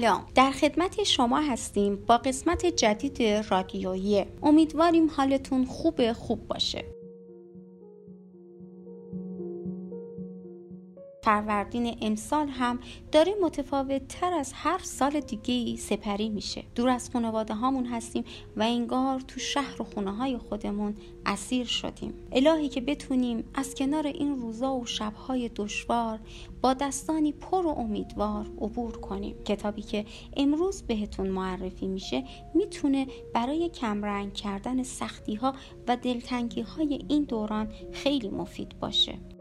سلام. در خدمت شما هستیم با قسمت جدید رادیویی. امیدواریم حالتون خوب خوب باشه. فروردین امسال هم داره متفاوت تر از هر سال دیگه سپری میشه. دور از خانواده هامون هستیم و انگار تو شهر و خونه های خودمون اسیر شدیم. الهی که بتونیم از کنار این روزا و شبهای دشوار با دستانی پر و امیدوار عبور کنیم. کتابی که امروز بهتون معرفی میشه می‌تونه برای کمرنگ کردن سختی ها و دلتنگی های این دوران خیلی مفید باشه.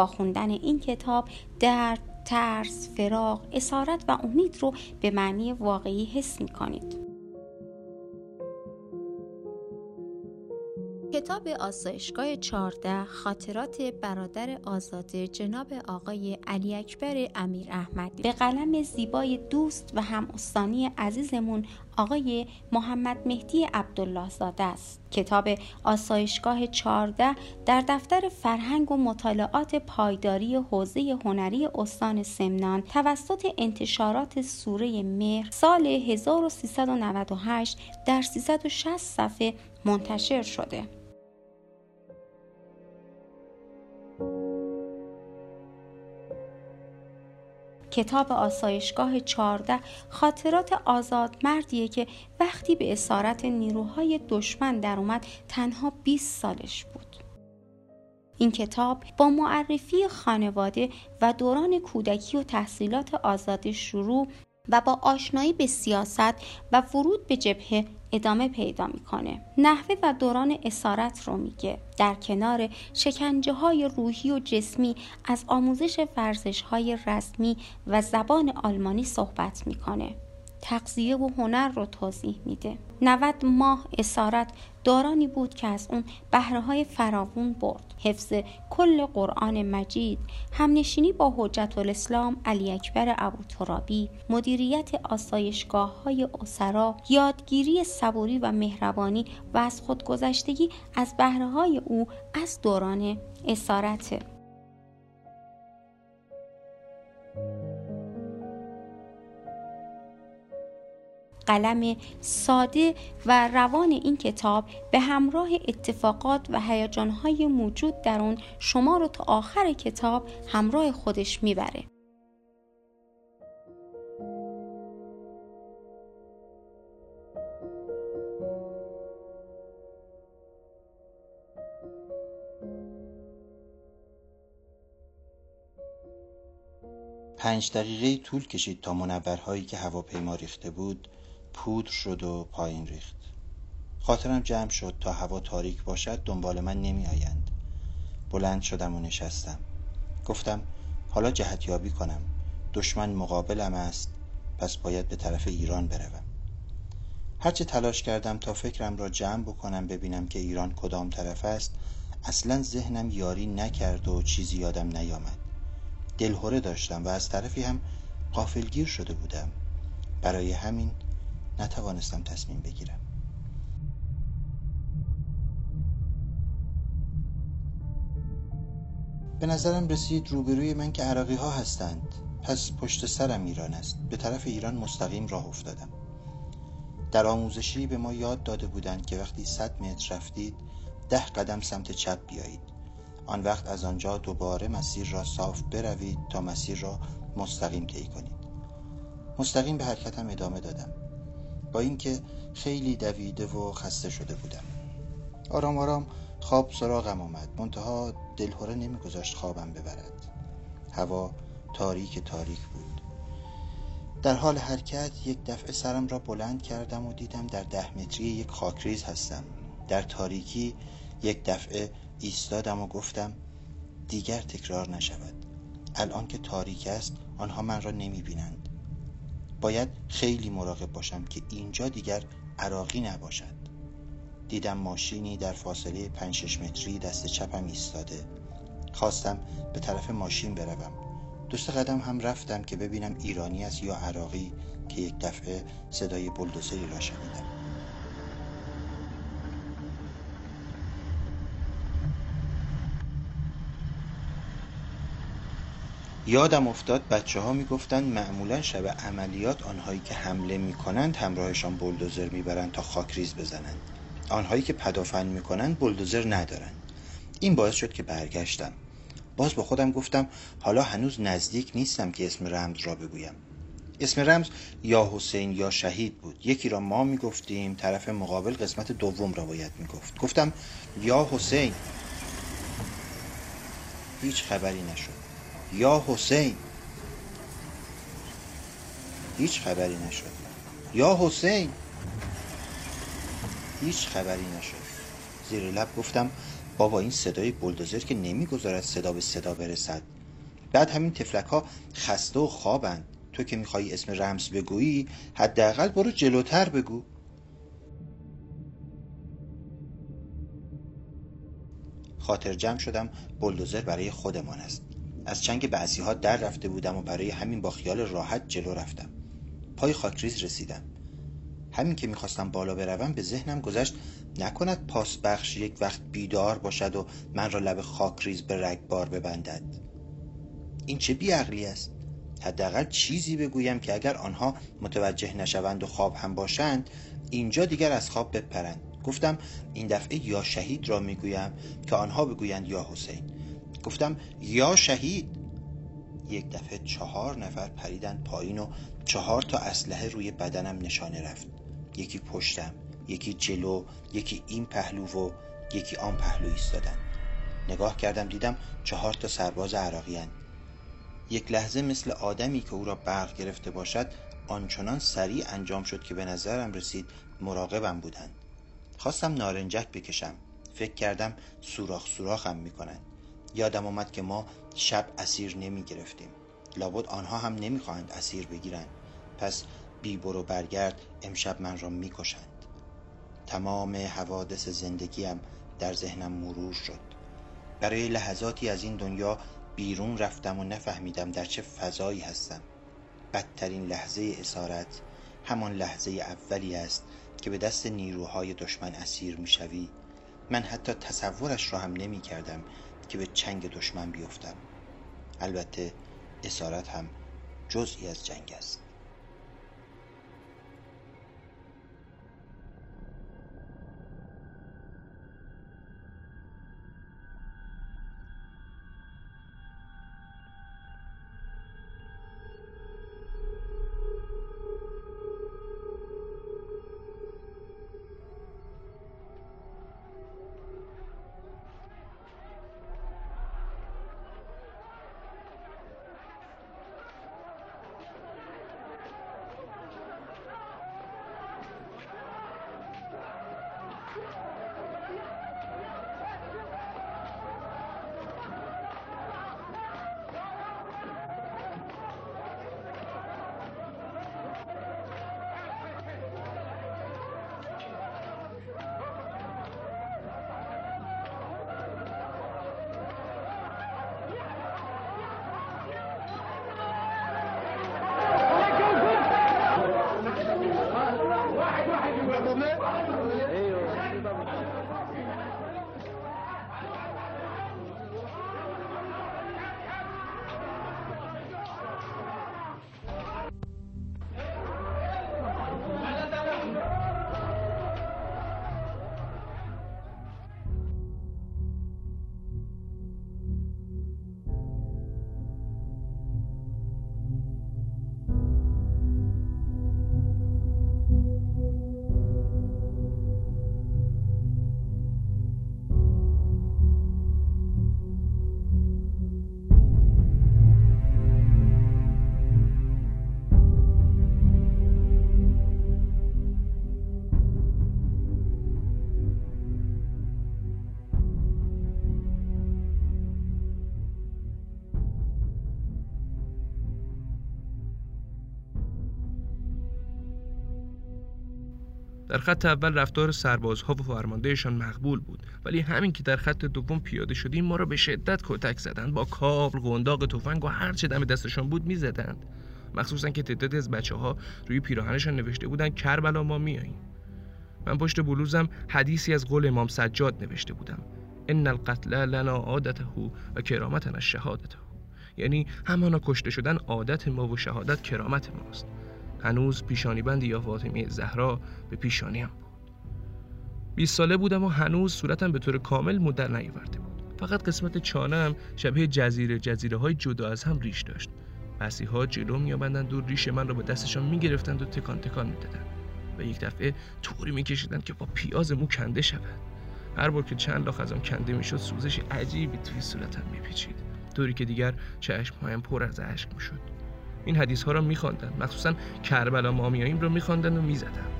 با خوندن این کتاب درد، ترس، فراغ، اسارت و امید رو به معنی واقعی حس می کنید. کتاب آسایشگاه 14 خاطرات برادر آزاده جناب آقای علی اکبر امیر احمدی به قلم زیبای دوست و هم استانی عزیزمون آقای محمد مهدی عبدالله زاده است. کتاب آسایشگاه 14 در دفتر فرهنگ و مطالعات پایداری حوزه هنری استان سمنان توسط انتشارات سوره مهر سال 1398 در 360 صفحه منتشر شده. کتاب آسایشگاه 14 خاطرات آزاد مردیه که وقتی به اسارت نیروهای دشمن در اومد تنها 20 سالش بود. این کتاب با معرفی خانواده و دوران کودکی و تحصیلات آزاد شروع و با آشنایی به سیاست و ورود به جبهه ادامه پیدا می‌کنه. نحوه و دوران اسارت رو میگه. در کنار شکنجه های روحی و جسمی از آموزش ورزش های رسمی و زبان آلمانی صحبت می‌کنه. تقضیه و هنر رو توضیح میده. 90 ماه اسارت دورانی بود که از اون بهره های فراوون برد. حفظ کل قرآن مجید همنشینی با حجت الاسلام علی اکبر ابو ترابی مدیریت آسایشگاه های اسرا یادگیری صبوری و مهربانی و از خودگذشتگی از بهره های او از دوران اسارته. قلم ساده و روان این کتاب به همراه اتفاقات و هیجانهای موجود در اون شما رو تا آخر کتاب همراه خودش می‌بره. پنج دقیقه طول کشید تا منورهایی که هواپیما ریخته بود پودر شد و پایین ریخت. خاطرم جمع شد تا هوا تاریک باشد دنبال من نمی آیند. بلند شدم و نشستم. گفتم حالا جهتیابی کنم. دشمن مقابلم است. پس باید به طرف ایران بروم. هرچه تلاش کردم تا فکرم را جمع بکنم ببینم که ایران کدام طرف است اصلا ذهنم یاری نکرد و چیزی یادم نیامد. دلهوره داشتم و از طرفی هم قافلگیر شده بودم. برای همین نتوانستم تصمیم بگیرم. به نظرم رسید روبروی من که عراقی ها هستند. پس پشت سرم ایران است. به طرف ایران مستقیم راه افتادم. در آموزشی به ما یاد داده بودند که وقتی صد متر رفتید ده قدم سمت چپ بیایید. آن وقت از آنجا دوباره مسیر را صاف بروید تا مسیر را مستقیم طی کنید. مستقیم به حرکتم ادامه دادم. با اینکه خیلی دویده و خسته شده بودم. آرام آرام خواب سراغم آمد. منتها دلهوره نمیگذاشت خوابم ببرد. هوا تاریک تاریک بود. در حال حرکت یک دفعه سرم را بلند کردم و دیدم در ده متری یک خاکریز هستم. در تاریکی یک دفعه ایستادم و گفتم دیگر تکرار نشود. الان که تاریک است آنها من را نمی بینند باید خیلی مراقب باشم که اینجا دیگر عراقی نباشد. دیدم ماشینی در فاصله 5 6 متری دست چپم ایستاده. خواستم به طرف ماشین بروم. دوست قدم هم رفتم که ببینم ایرانی است یا عراقی که یک دفعه صدای بلدوزری را شنیدم. یادم افتاد بچه ها می‌گفتند معمولا شب عملیات آنهایی که حمله می‌کنند همراهشان بلدوزر می‌برند تا خاکریز بزنند. آنهایی که پدافند می‌کنند بلدوزر ندارند. این باعث شد که برگشتم. باز با خودم گفتم حالا هنوز نزدیک نیستم که اسم رمز را بگویم. اسم رمز یا حسین یا شهید بود. یکی را ما می‌گفتیم طرف مقابل قسمت دوم را باید می‌گفت. گفتم یا حسین. هیچ خبری نشد. یا حسین. هیچ خبری نشد. یا حسین. هیچ خبری نشد. زیر لب گفتم بابا این صدای بلدوزر که نمی‌گذارد صدا به صدا برسد. بعد همین تفلک ها خسته و خوابند. تو که میخوایی اسم رمز بگویی حداقل برو جلوتر بگو. خاطر جمع شدم بلدوزر برای خودمان است. از چنگ بعضی ها در رفته بودم و برای همین با خیال راحت جلو رفتم. پای خاکریز رسیدم. همین که می‌خواستم بالا بروم به ذهنم گذشت نکند پاس بخش یک وقت بیدار باشد و من را لب خاکریز به رگبار ببندد. این چه بیعقلی است؟ حداقل چیزی بگویم که اگر آنها متوجه نشوند و خواب هم باشند اینجا دیگر از خواب بپرند. گفتم این دفعه یا شهید را می‌گویم که آنها بگویند یا حسین. گفتم یا شهید. یک دفعه چهار نفر پریدن پایین و چهار تا اسلحه روی بدنم نشانه رفت. یکی پشتم یکی جلو یکی این پهلو و یکی آن پهلو ایستادن. نگاه کردم دیدم چهار تا سرباز عراقیان یک لحظه مثل آدمی که او را برق گرفته باشد آنچنان سریع انجام شد که به نظرم رسید مراقبم بودند. خواستم نارنجک بکشم. فکر کردم سوراخ سوراخم می‌کنند. یادم آمد که ما شب اسیر نمی گرفتیم لابد آنها هم نمی‌خواهند اسیر بگیرند. پس بی برو برگرد امشب من را می‌کشند. تمام حوادث زندگیم در ذهنم مرور شد. برای لحظاتی از این دنیا بیرون رفتم و نفهمیدم در چه فضایی هستم. بدترین لحظه اسارت همان لحظه اولی است که به دست نیروهای دشمن اسیر می‌شوی. من حتی تصورش را هم نمی کردم که به چنگ دشمن بیفتم. البته اسارت هم جزئی از جنگ است. در خط اول رفتار سربازها و فرماندهشان مقبول بود ولی همین که در خط دوم پیاده شدیم ما را به شدت کتک زدند با کابل قنداق تفنگ و هر چه دم دستشان بود می‌زدند. مخصوصا که تعدادی از بچه ها روی پیراهنشان نوشته بودند کربلا ما میاییم من پشت بلوزم حدیثی از قول امام سجاد نوشته بودم. ان القتل لنا عادته و کرامتنا شهادته یعنی همانا کشته شدن عادت ما و شهادت کرامت ماست. هنوز پیشانی بند یا فاطمه زهرا به پیشانیم بود. 20 ساله بودم و هنوز صورتم به طور کامل مدر نیاورده بود. فقط قسمت چانم شبیه جزیره جزیره های جدا از هم ریش داشت. بسی ها جلو میآمدند و ریش من را به دستشان می‌گرفتند و تکان تکان می‌دادند. و یک دفعه طوری میکشیدند که با پیاز مو کنده شود هر بار که چند لاخ از آن کنده می‌شد سوزش عجیبی توی صورتم میپیچید. طوری که دیگر چشمهایم پر از اشک می‌شد. این حدیث ها را میخواندند مخصوصا کربلا مامیاییم را میخواندند و می‌زدند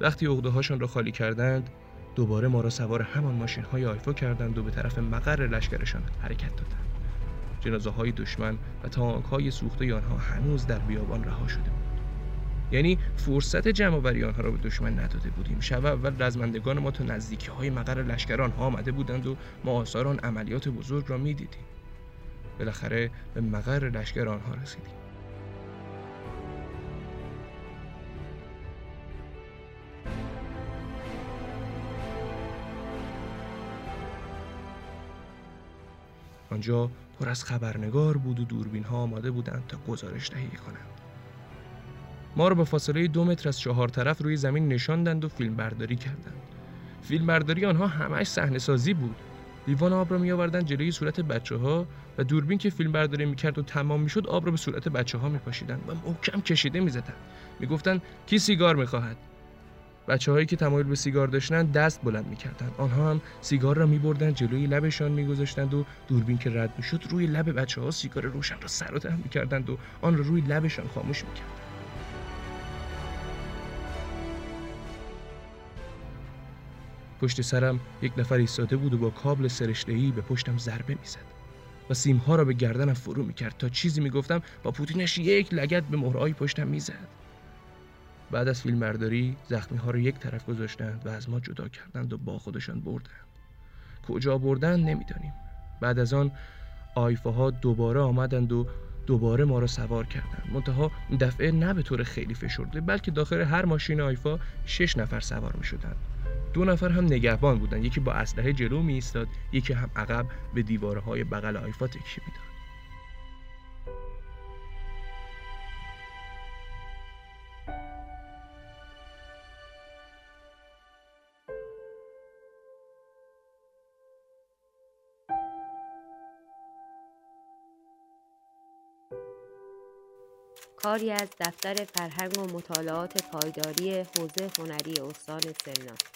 وقتی عقده هاشون را خالی کردند دوباره ما را سوار همان ماشین های آیفا کردند و به طرف مقر لشکرشان حرکت دادند. جنازه های دشمن و تانک های سوخته آنها هنوز در بیابان رها شده بود. یعنی فرصت جمع آوری آنها را به دشمن نداده بودیم. شب اول رزمندگان ما تا نزدیکی های مقر لشکر آنها آمده بودند و ما آثار آن عملیات بزرگ را می‌دیدیم. بالاخره به مقر لشکر آنها رسیدیم. آنجا پر از خبرنگار بود و دوربین ها آماده بودند تا گزارش دهی کنند. ما را به فاصله دو متر از چهار طرف روی زمین نشاندند و فیلم برداری کردند. فیلم برداری آنها همش صحنه سازی بود. لیوان آب را می آوردند جلوی صورت بچه ها و دوربین که فیلم برداری می‌کرد و تمام می‌شد آب را به صورت بچه ها میپاشیدند و محکم کشیده می‌زدند. می‌گفتند کی سیگار می‌خواهد؟ بچه هایی که تمایل به سیگار داشتند دست بلند می‌کردند. آنها هم سیگار را میبردند جلوی لبشان میگذاشتند و دوربین که رد می‌شد روی لب بچه ها سیگار روشن را سر و می‌کردند و آن را روی لبشان خاموش می‌کردند. پشت سرم یک نفر ایستاده بود و با کابل سرشته‌ای به پشتم ضربه می‌زد و سیمها را به گردنم فرو می‌کرد تا چیزی می‌گفتم با پوتینش یک لگت به مهرهای پشتم می‌زد. بعد از فیلم برداری زخمی ها رو یک طرف گذاشتند و از ما جدا کردند و با خودشان بردند. کجا بردن نمی‌دانیم. بعد از آن ها دوباره آمدند و دوباره ما را سوار کردند. منتها دفعه نه به طور خیلی فشرده بلکه داخل هر ماشین آیفا شش نفر سوار می شدند دو نفر هم نگهبان بودند یکی با اسلحه جلو می ایستاد یکی هم عقب به دیوارهای بغل آیفا تکیه می‌داد. کاری از دفتر فرهنگ و مطالعات پایداری حوزه هنری استان سمنان